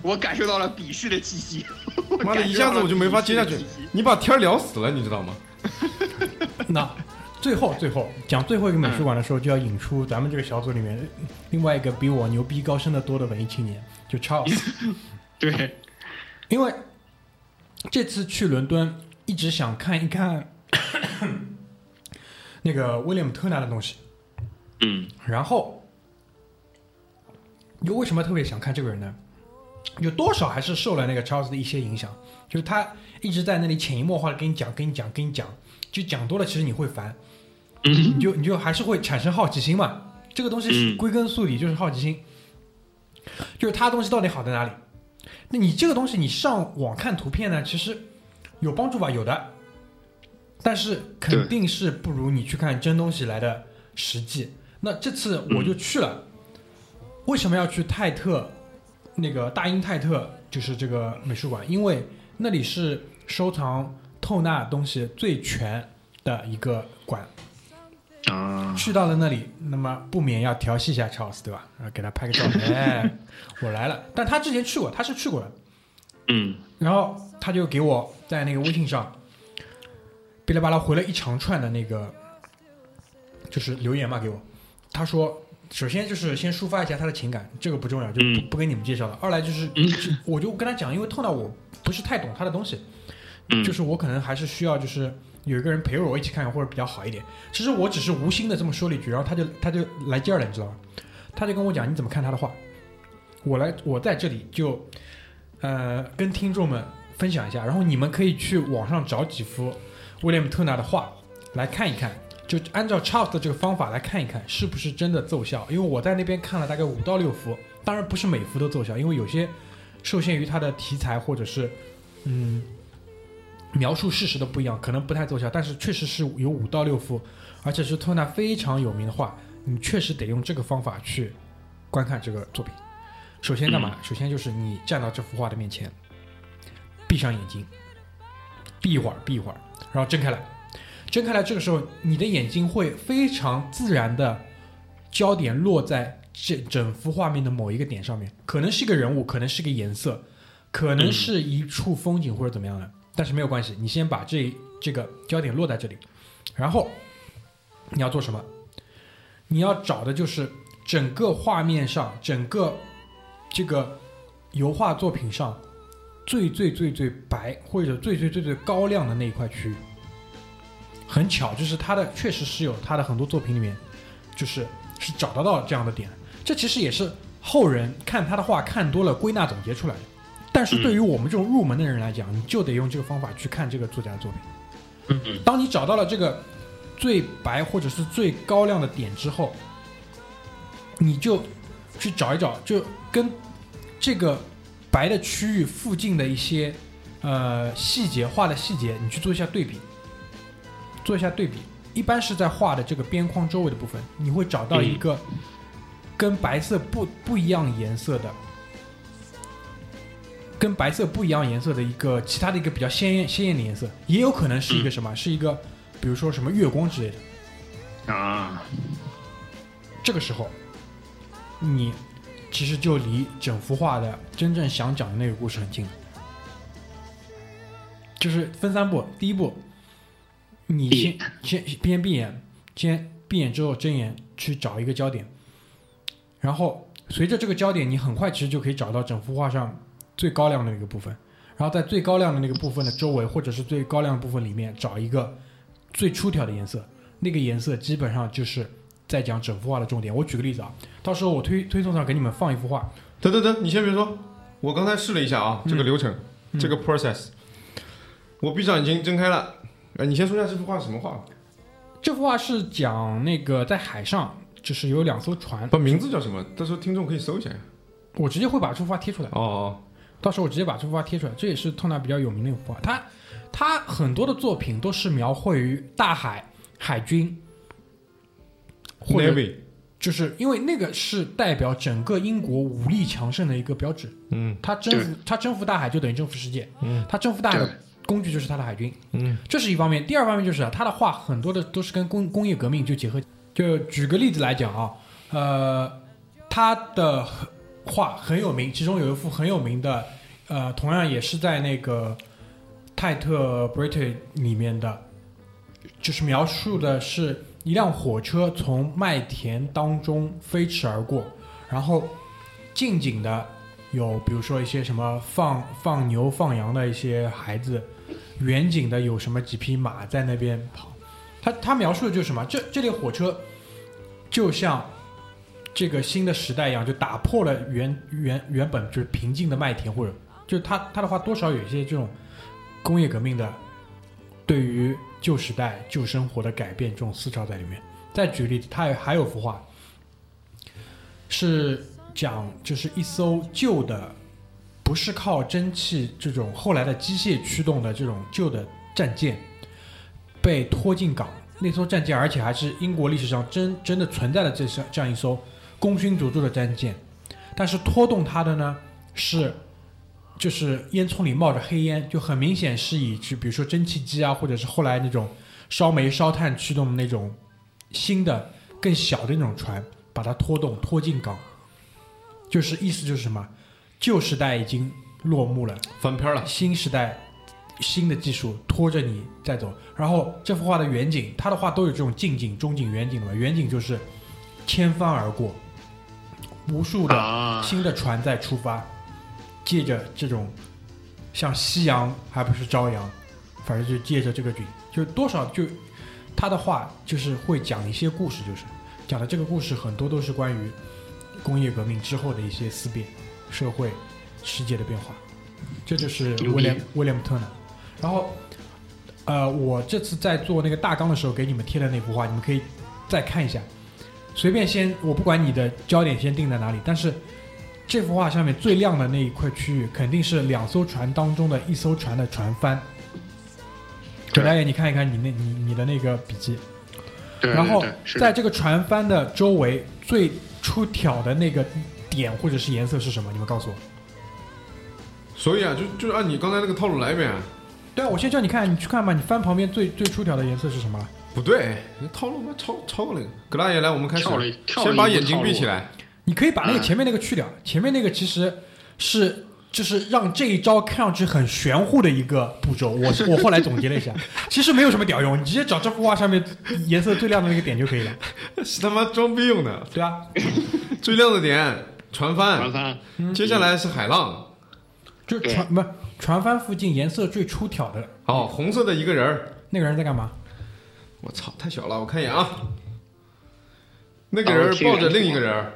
我感受到了鄙视的气息。妈的，一下子我就没法接下去。你把天儿聊死了，你知道吗？那最后最后讲最后一个美术馆的时候，就要引出咱们这个小组里面另外一个比我牛逼高深的多的文艺青年，就 Charles。对，因为这次去伦敦，一直想看一看 那个威廉姆特纳的东西，嗯。然后又为什么特别想看这个人呢？有多少还是受了那个 Charles 的一些影响，就是他一直在那里潜移默化的跟你讲、跟你讲、跟你讲，就讲多了，其实你会烦，嗯。你就你就还是会产生好奇心嘛。这个东西是嗯。归根溯底就是好奇心，就是他东西到底好在哪里？那你这个东西你上网看图片呢，其实有帮助吧？有的，但是肯定是不如你去看真东西来的实际。那这次我就去了，为什么要去泰特那个大英泰特就是这个美术馆？因为那里是收藏透纳东西最全的一个馆。啊，去到了那里，那么不免要调戏一下 Charles，对吧？然后给他拍个照片，哎，我来了。但他之前去过，他是去过的。嗯然后他就给我在那个微信上，哔哩吧啦回了一长串的那个，就是留言嘛给我。他说，首先就是先抒发一下他的情感，这个不重要，就不、嗯不跟你们介绍了。二来就是，我就跟他讲，因为透到我不是太懂他的东西，嗯，就是我可能还是需要就是有一个人陪着我一起看或者比较好一点。其实我只是无心的这么说了一句，然后他就他就来劲儿了，你知道吗？他就跟我讲你怎么看他的画，我来我在这里就呃跟听众们分享一下，然后你们可以去网上找几幅威廉姆特纳的画来看一看。就按照 Charles 的这个方法来看一看，是不是真的奏效？因为我在那边看了大概五到六幅，当然不是每幅都奏效，因为有些受限于它的题材或者是嗯描述事实的不一样，可能不太奏效，但是确实是有五到六幅，而且是托纳非常有名的画，你确实得用这个方法去观看这个作品。首先干嘛？首先就是你站到这幅画的面前，闭上眼睛，闭一会儿，闭一会儿，然后睁开来，睁开来，这个时候你的眼睛会非常自然的焦点落在这整幅画面的某一个点上面，可能是一个人物，可能是个颜色，可能是一处风景或者怎么样的，但是没有关系，你先把这这个焦点落在这里，然后你要做什么？你要找的就是整个画面上，整个这个油画作品上最最最最白或者最最最最高亮的那一块区域。很巧，就是他的确实是有他的很多作品里面，就是是找得到这样的点。这其实也是后人看他的画看多了归纳总结出来的。但是对于我们这种入门的人来讲，你就得用这个方法去看这个作家的作品。嗯嗯当你找到了这个最白或者是最高亮的点之后，你就去找一找，就跟这个白的区域附近的一些呃细节画的细节，你去做一下对比，做一下对比。一般是在画的这个边框周围的部分，你会找到一个跟白色不不一样颜色的。跟白色不一样颜色的一个其他的一个比较鲜艳鲜艳的颜色，也有可能是一个什么？是一个比如说什么月光之类的。啊，这个时候，你其实就离整幅画的真正想讲的那个故事很近了。就是分三步，第一步，你先先先闭眼，先闭眼之后睁眼去找一个焦点，然后随着这个焦点，你很快其实就可以找到整幅画上最高亮的那个部分，然后在最高亮的那个部分的周围，或者是最高亮的部分里面找一个最出挑的颜色，那个颜色基本上就是在讲整幅画的重点。我举个例子啊，到时候我推推送上给你们放一幅画，等等等，你先别说，我刚才试了一下啊，这个流程，这个 process，我闭上眼睛睁开了，呃，你先说一下这幅画什么画？这幅画是讲那个在海上，就是有两艘船，不，名字叫什么？到时候听众可以搜一下呀。我直接会把这幅画贴出来。哦哦，到时候我直接把这幅画贴出来，这也是透纳比较有名的一幅画。他他很多的作品都是描绘于大海、海军或者就是因为那个是代表整个英国武力强盛的一个标志。嗯他征服他征服大海就等于征服世界，嗯他征服大海的工具就是他的海军，嗯这是一方面。第二方面就是啊，他的画很多的都是跟工工业革命就结合。就举个例子来讲啊，呃，他的画很有名，其中有一幅很有名的，呃，同样也是在那个泰特 British 里面的，就是描述的是一辆火车从麦田当中飞驰而过，然后近景的有比如说一些什么放放牛放羊的一些孩子，远景的有什么几匹马在那边跑。他他描述的就是什么？这这列火车就像这个新的时代一样，就打破了原原原本就是平静的麦田，或者就他他的话多少有一些这种工业革命的对于旧时代旧生活的改变这种思潮在里面。再举例，他还还有幅画是讲就是一艘旧的，不是靠蒸汽这种后来的机械驱动的这种旧的战舰被拖进港。那艘战舰，而且还是英国历史上真真的存在的这艘这样一艘功勋卓著的战舰，但是拖动它的呢是就是烟囱里冒着黑烟，就很明显是以就比如说蒸汽机啊，或者是后来那种烧煤烧炭驱动的那种新的更小的那种船，把它拖动拖进港，就是意思就是什么，旧时代已经落幕了，翻篇了，新时代新的技术拖着你在走。然后这幅画的远景，他的画都有这种近景、中景、远景的嘛。远景就是千帆而过，无数的啊，新的船在出发，借着这种像夕阳还不是朝阳，反正就借着这个景，就多少就他的话就是会讲一些故事，就是讲的这个故事很多都是关于工业革命之后的一些思辨、社会、世界的变化，这就是威廉威廉姆特纳。然后，呃，我这次在做那个大纲的时候给你们贴的那幅画，你们可以再看一下。随便先，我不管你的焦点先定在哪里，但是这幅画上面最亮的那一块区域，肯定是两艘船当中的一艘船的船帆。葛大爷，你看一看你那你你的那个笔记，对然后在这个船帆的周围最出挑的那个点或者是颜色是什么？你们告诉我。所以啊，就就按你刚才那个套路来呗。对啊，我先叫你看，你去看吧。你翻旁边最最出挑的颜色是什么？不对，你套路妈超超过那个。格拉爷来，我们开始先把眼睛闭起来。你可以把那个嗯前面那个去掉，前面那个其实是就是让这一招看上去很玄乎的一个步骤。我 我后来总结了一下，其实没有什么屌用，你直接找这幅画上面颜色最亮的那个点就可以了，是他妈装逼用的，对啊？最亮的点船帆，船帆，接下来是海浪。就船不船帆附近颜色最出挑的哦，红色的一个人儿，那个人在干嘛？我操，太小了，我看一眼啊。那个人抱着另一个人，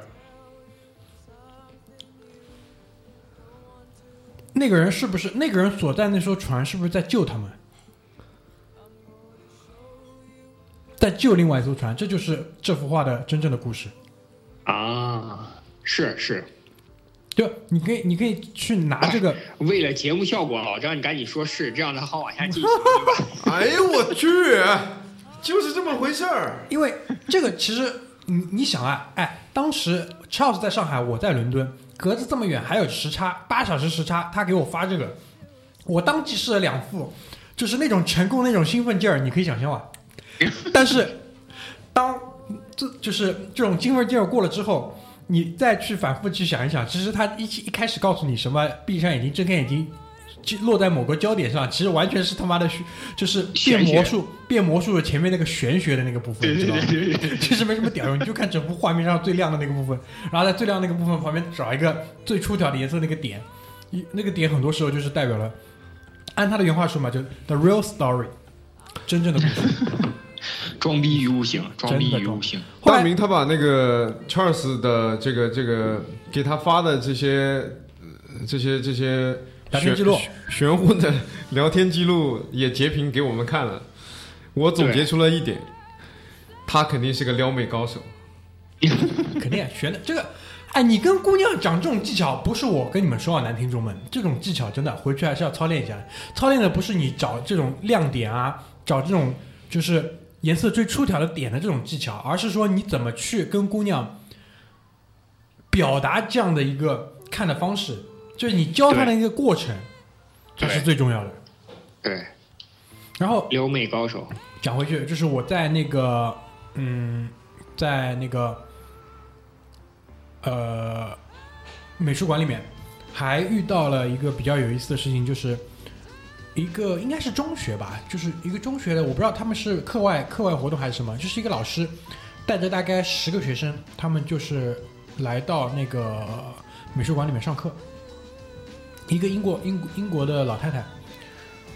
那个人是不是那个人所在那艘船是不是在救他们？在救另外一艘船，这就是这幅画的真正的故事。啊，是是，就你可以，你可以去拿这个，为了节目效果，老张你赶紧说是，这样才好往下进行？哎呦我去，就是这么回事儿。因为这个其实你你想啊，哎，当时 Charles 在上海，我在伦敦，隔着这么远，还有时差，八小时时差，他给我发这个，我当即试了两副，就是那种成功那种兴奋劲儿，你可以想象啊。但是当这就是这种兴奋劲儿过了之后，你再去反复去想一想，其实他一一开始告诉你什么，闭上眼睛，睁开眼睛。就落在某个焦点上，其实完全是他妈的，就是变魔术，变魔术的前面那个玄学的那个部分，对对你知道吗？对对对对，其实没什么屌用，你就看整幅画面上最亮的那个部分，然后在最亮那个部分旁边找一个最出挑的颜色那个点，一那个点很多时候就是代表了，按他的原话说嘛，就 the real story，真正的故事。装逼于无形，装逼于无形。大明他把那个 Charles 的这个这个给他发的这些呃这些这些玄聊天记录玄乎的聊天记录也截屏给我们看了。我总结出了一点，他肯定是个撩妹高手。肯定啊学的这个，哎，你跟姑娘讲这种技巧，不是我跟你们说啊，男听众们，这种技巧真的回去还是要操练一下的。操练的不是你找这种亮点啊，找这种就是颜色最出挑的点的这种技巧，而是说你怎么去跟姑娘表达这样的一个看的方式，就是你教他的一个过程，这是最重要的。对，然后留美高手，讲回去，就是我在那个，嗯，在那个，呃，美术馆里面，还遇到了一个比较有意思的事情，就是一个应该是中学吧，就是一个中学的，我不知道他们是课外课外活动还是什么，就是一个老师带着大概十个学生，他们就是来到那个美术馆里面上课。一个英国英英国的老太太，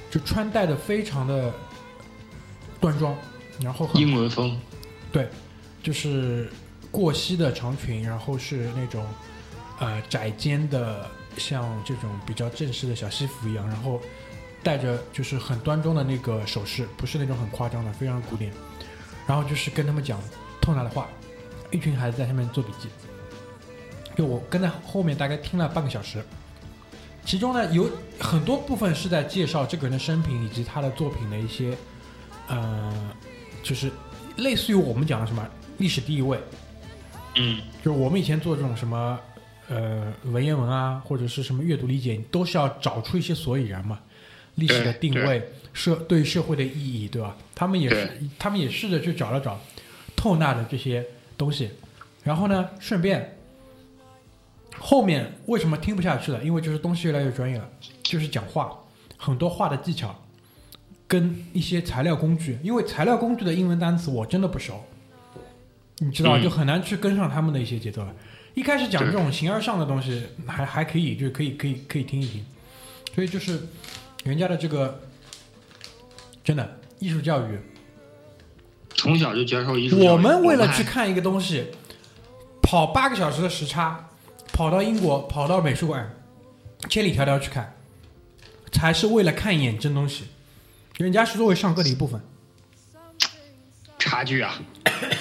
就穿戴的非常的端庄，然后很英文风，对就是过膝的长裙，然后是那种呃窄肩的，像这种比较正式的小西服一样，然后带着就是很端庄的那个首饰，不是那种很夸张的，非常古典。然后就是跟他们讲透纳的话，一群孩子在下面做笔记。就我跟在后面大概听了半个小时，其中呢有很多部分是在介绍这个人的生平以及他的作品的一些，呃，就是类似于我们讲的什么历史地位，嗯，就是我们以前做这种什么呃文言文啊，或者是什么阅读理解，都是要找出一些所以然嘛，历史的定位、社对社会的意义，对吧？他们也是，他们也试着去找了找透纳的这些东西，然后呢，顺便后面为什么听不下去了？因为就是东西越来越专业了，就是讲话，很多话的技巧跟一些材料工具，因为材料工具的英文单词我真的不熟。你知道就很难去跟上他们的一些节奏了。一开始讲这种形而上的东西还还可以，就是可以可以可以听一听。所以就是人家的这个真的艺术教育，从小就接受艺术教育。我们为了去看一个东西，跑八个小时的时差，跑到英国，跑到美术馆，千里迢迢去看，才是为了看一眼真东西。人家是作为上课的一部分。差距啊，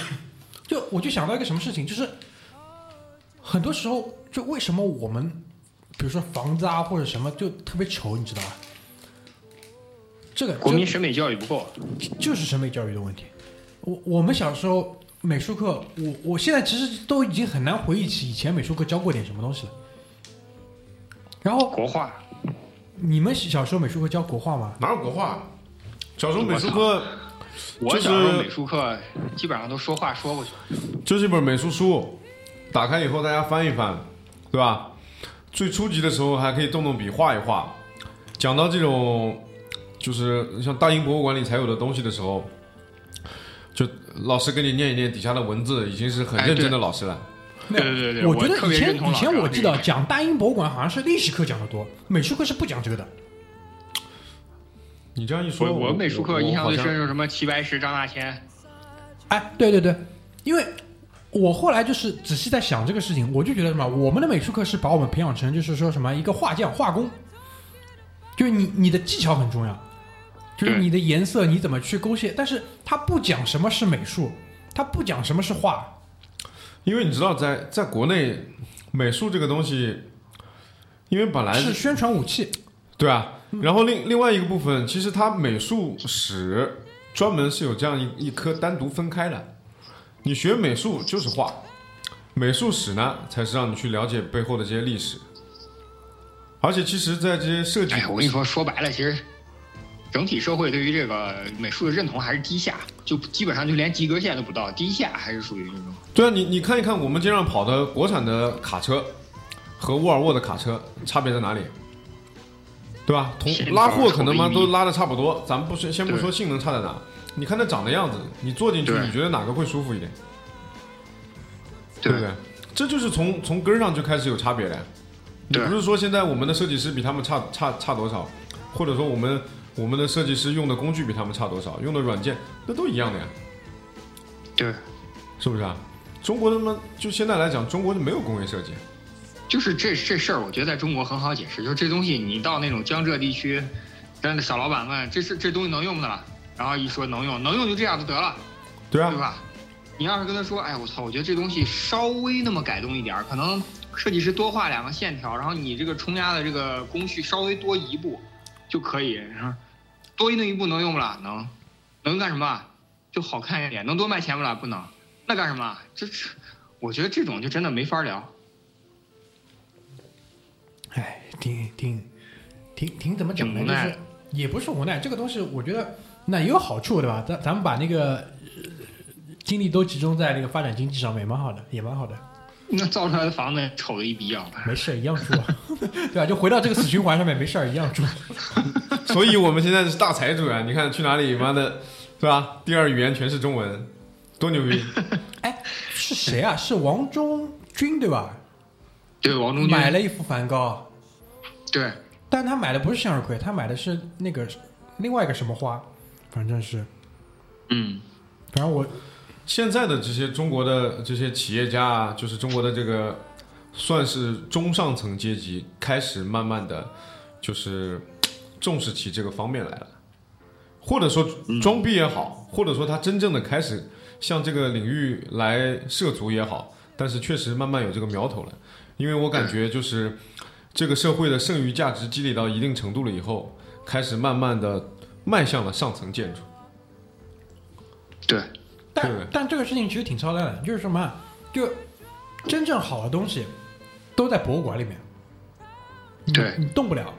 就我就想到一个什么事情，就是很多时候，就为什么我们，比如说房子啊或者什么就特别丑，你知道吧？这个国民审美教育不够。就是审美教育的问题。我我们小时候美术课，我我现在其实都已经很难回忆起以前美术课教过点什么东西了。然后国画，你们小时候美术课教国画吗？哪有国画？小时候美术课我就是小时候美术课基本上都说话说过去。就是一本美术书，打开以后大家翻一翻，对吧？最初级的时候还可以动动笔画一画，讲到这种就是像大英博物馆里才有的东西的时候，就老师给你念一念底下的文字，已经是很哎认真的老师了。没有对对对对我觉得以前以前我记得讲大英博物馆好像是历史课讲的多，美术课是不讲这个的。你这样一说，我我美术课我印象最深是什么齐白石、张大千。哎，对对对，因为我后来就是仔细在想这个事情，我就觉得什么，我们的美术课是把我们培养成就是说什么一个画匠、画工，就是你你的技巧很重要，就是你的颜色你怎么去勾线，但是他不讲什么是美术，他不讲什么是画，因为你知道在，在国内美术这个东西，因为本来是宣传武器。对啊，然后另另外一个部分，其实它美术史专门是有这样一一科单独分开的。你学美术就是画，美术史呢才是让你去了解背后的这些历史。而且其实，在这些设计，哎，我跟你说，说白了，其实整体社会对于这个美术的认同还是低下，就基本上就连及格线都不到，低下还是属于那种。对啊，你你看一看我们街上跑的国产的卡车和沃尔沃的卡车差别在哪里？对吧？同拉货可能嘛都拉的差不多，咱们不说先不说性能差在哪，你看它长的样子，你坐进去你觉得哪个会舒服一点？对不对？这就是从从根儿上就开始有差别了呀。你不是说现在我们的设计师比他们差差差多少，或者说我们我们的设计师用的工具比他们差多少，用的软件那都一样的呀，对，是不是啊？中国他妈就现在来讲，中国就没有工业设计。就是这这事儿，我觉得在中国很好解释，就是这东西你到那种江浙地区，跟小老板问这是这东西能用不能了，然后一说能用，能用就这样就得了，对啊对，吧？你要是跟他说，哎，我操，我觉得这东西稍微那么改动一点儿，可能设计师多画两个线条，然后你这个冲压的这个工序稍微多一步就可以。然后多移那一步能用不了？能，能干什么？就好看一点，能多卖钱不啦？不能，那干什么？这这，我觉得这种就真的没法聊。哎，挺挺挺挺怎么讲呢？无奈就是也不是无奈，这个东西我觉得那也有好处，对吧？咱咱们把那个、呃精力都集中在那个发展经济上面，也蛮好的，也蛮好的。那造出来的房子丑的一逼啊！没事，一样住、啊，对吧？就回到这个死循环上面，没事儿，一样住。所以我们现在是大财主啊！你看去哪里，妈的，是吧？第二语言全是中文，多牛逼！哎，是谁啊？是王中军对吧？对，王中军买了一幅梵高，对，但他买的不是向日葵，他买的是那个另外一个什么花，反正是，嗯，反正我现在的这些中国的这些企业家啊，就是中国的这个算是中上层阶级，开始慢慢的就是重视起这个方面来了，或者说装逼也好，或者说他真正的开始向这个领域来涉足也好，但是确实慢慢有这个苗头了，因为我感觉就是这个社会的剩余价值积累到一定程度了以后，开始慢慢的迈向了上层建筑。对，但但这个事情其实挺操蛋的，就是什么啊，就真正好的东西都在博物馆里面，你对你动不了。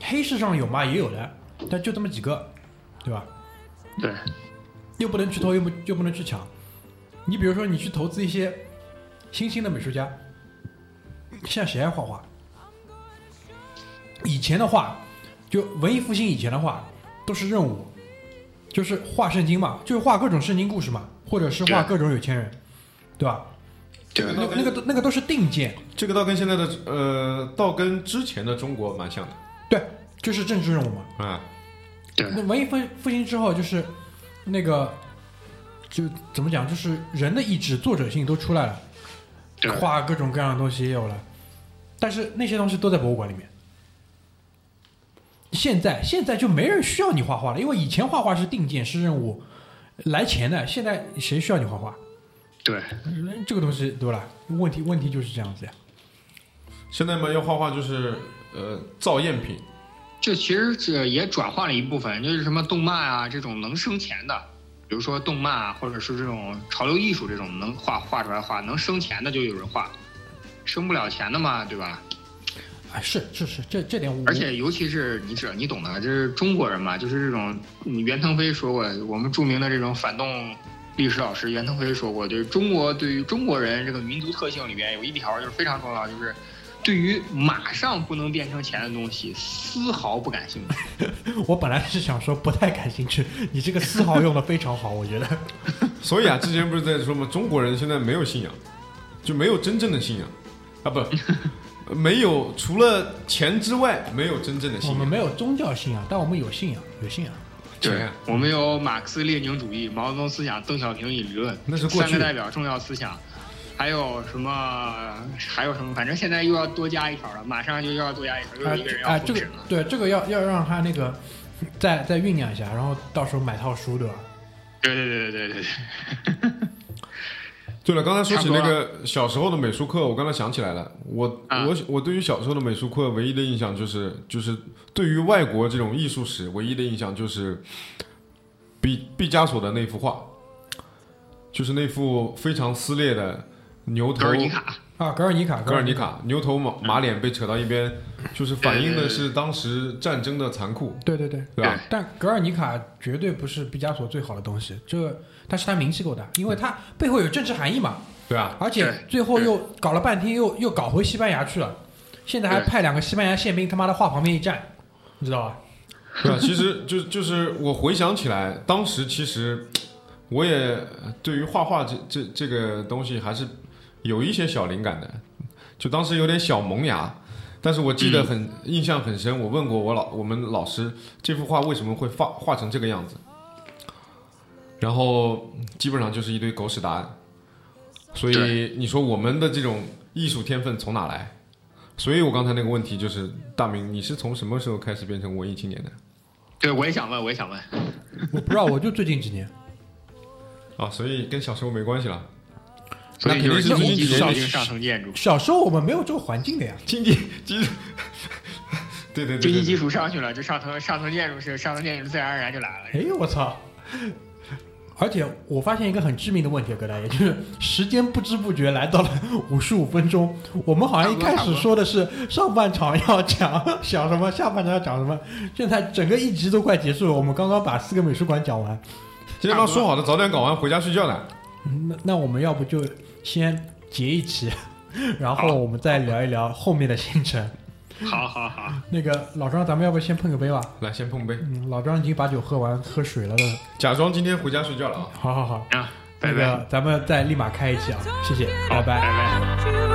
黑市上有吗？也有的，但就这么几个，对吧？对，又不能去偷，又不又不能去抢。你比如说，你去投资一些新兴的美术家，现在谁爱画画？以前的画，就文艺复兴以前的画，都是任务，就是画圣经嘛，就是画各种圣经故事嘛，或者是画各种有钱人，对吧？对，那个那个都那个都是定件，这个倒跟现在的呃，倒跟之前的中国蛮像的对，就是政治任务嘛。啊。对，那文艺复复兴之后，就是那个，就怎么讲，就是人的意志、作者性都出来了，对画各种各样的东西也有了，但是那些东西都在博物馆里面。现在现在就没人需要你画画了，因为以前画画是定件是任务，来钱的。现在谁需要你画画？对，这个东西对吧？问题问题就是这样子呀。现在嘛，要画画就是呃造赝品，这其实这也转化了一部分，就是什么动漫啊这种能生钱的，比如说动漫啊，或者是这种潮流艺术这种能画画出来画能生钱的就有人画，生不了钱的嘛，对吧？哎，是是是，这这点我而且尤其是你知你懂的，就是中国人嘛，就是这种，嗯袁腾飞说过，我们著名的这种反动历史老师袁腾飞说过，就是中国对于中国人这个民族特性里边有一条就是非常重要，就是对于马上不能变成钱的东西丝毫不感兴趣。我本来是想说不太感兴趣，你这个丝毫用的非常好，我觉得。所以啊，之前不是在说吗？中国人现在没有信仰，就没有真正的信仰啊，不，没有除了钱之外，没有真正的信仰。我们没有宗教信仰，但我们有信仰，有信仰。钱啊我们有马克思列宁主义、毛泽东思想、邓小平理论，那是过去三个代表重要思想，还有什么？还有什么？反正现在又要多加一条了，马上就要多加一条，又啊有一个人啊，这个要封神了。对这个要要让他那个再再酝酿一下，然后到时候买套书，对吧？对对对对对对对。对了，刚才说起那个小时候的美术课，我刚才想起来了，我、啊。我我对于小时候的美术课唯一的印象就是就是对于外国这种艺术史唯一的印象就是毕毕加索的那幅画，就是那幅非常撕裂的牛头格尔尼卡，啊，格尔尼卡，格尔尼卡牛头马马脸被扯到一边，就是反映的是当时战争的残酷，对对对。对吧？但格尔尼卡绝对不是毕加索最好的东西，这个但是他名气够大，因为他背后有政治含义嘛，对啊，而且最后又搞了半天又又搞回西班牙去了，现在还派两个西班牙宪兵他妈的画旁边一站，你知道吧？对啊，其实就就是我回想起来，当时其实我也对于画画这这这个东西还是有一些小灵感的，就当时有点小萌芽。但是我记得很、印象很深，我问过我老我们老师这幅画为什么会画画成这个样子，然后基本上就是一堆狗屎答案。所以你说我们的这种艺术天分从哪来？所以我刚才那个问题就是，大明，你是从什么时候开始变成文艺青年的？对我也想问，我也想问。我不知道，我就最近几年，啊，所以跟小时候没关系了。所以就是那肯定是经济经济决定上层建筑，小时候我们没有这个环境的呀。经济基础，对对对对对，经济基础上去了，就上层上层建筑是上层建筑自然而然就来了。哎呦我操！而且我发现一个很致命的问题，葛大爷，就是时间不知不觉来到了 五十五分钟。我们好像一开始说的是上半场要讲讲什么，下半场要讲什么，现在整个一集都快结束了。我们刚刚把四个美术馆讲完，今天刚说好的早点搞完回家睡觉呢。嗯那那我们要不就先结一期，然后我们再聊一聊后面的行程。好好好，那个老张，咱们要不先碰个杯吧？来，先碰杯，嗯，老张已经把酒喝完，喝水了的。假装今天回家睡觉了啊。好好好，啊，那拜拜。个咱们再立马开一期啊，谢谢，拜拜。好拜拜。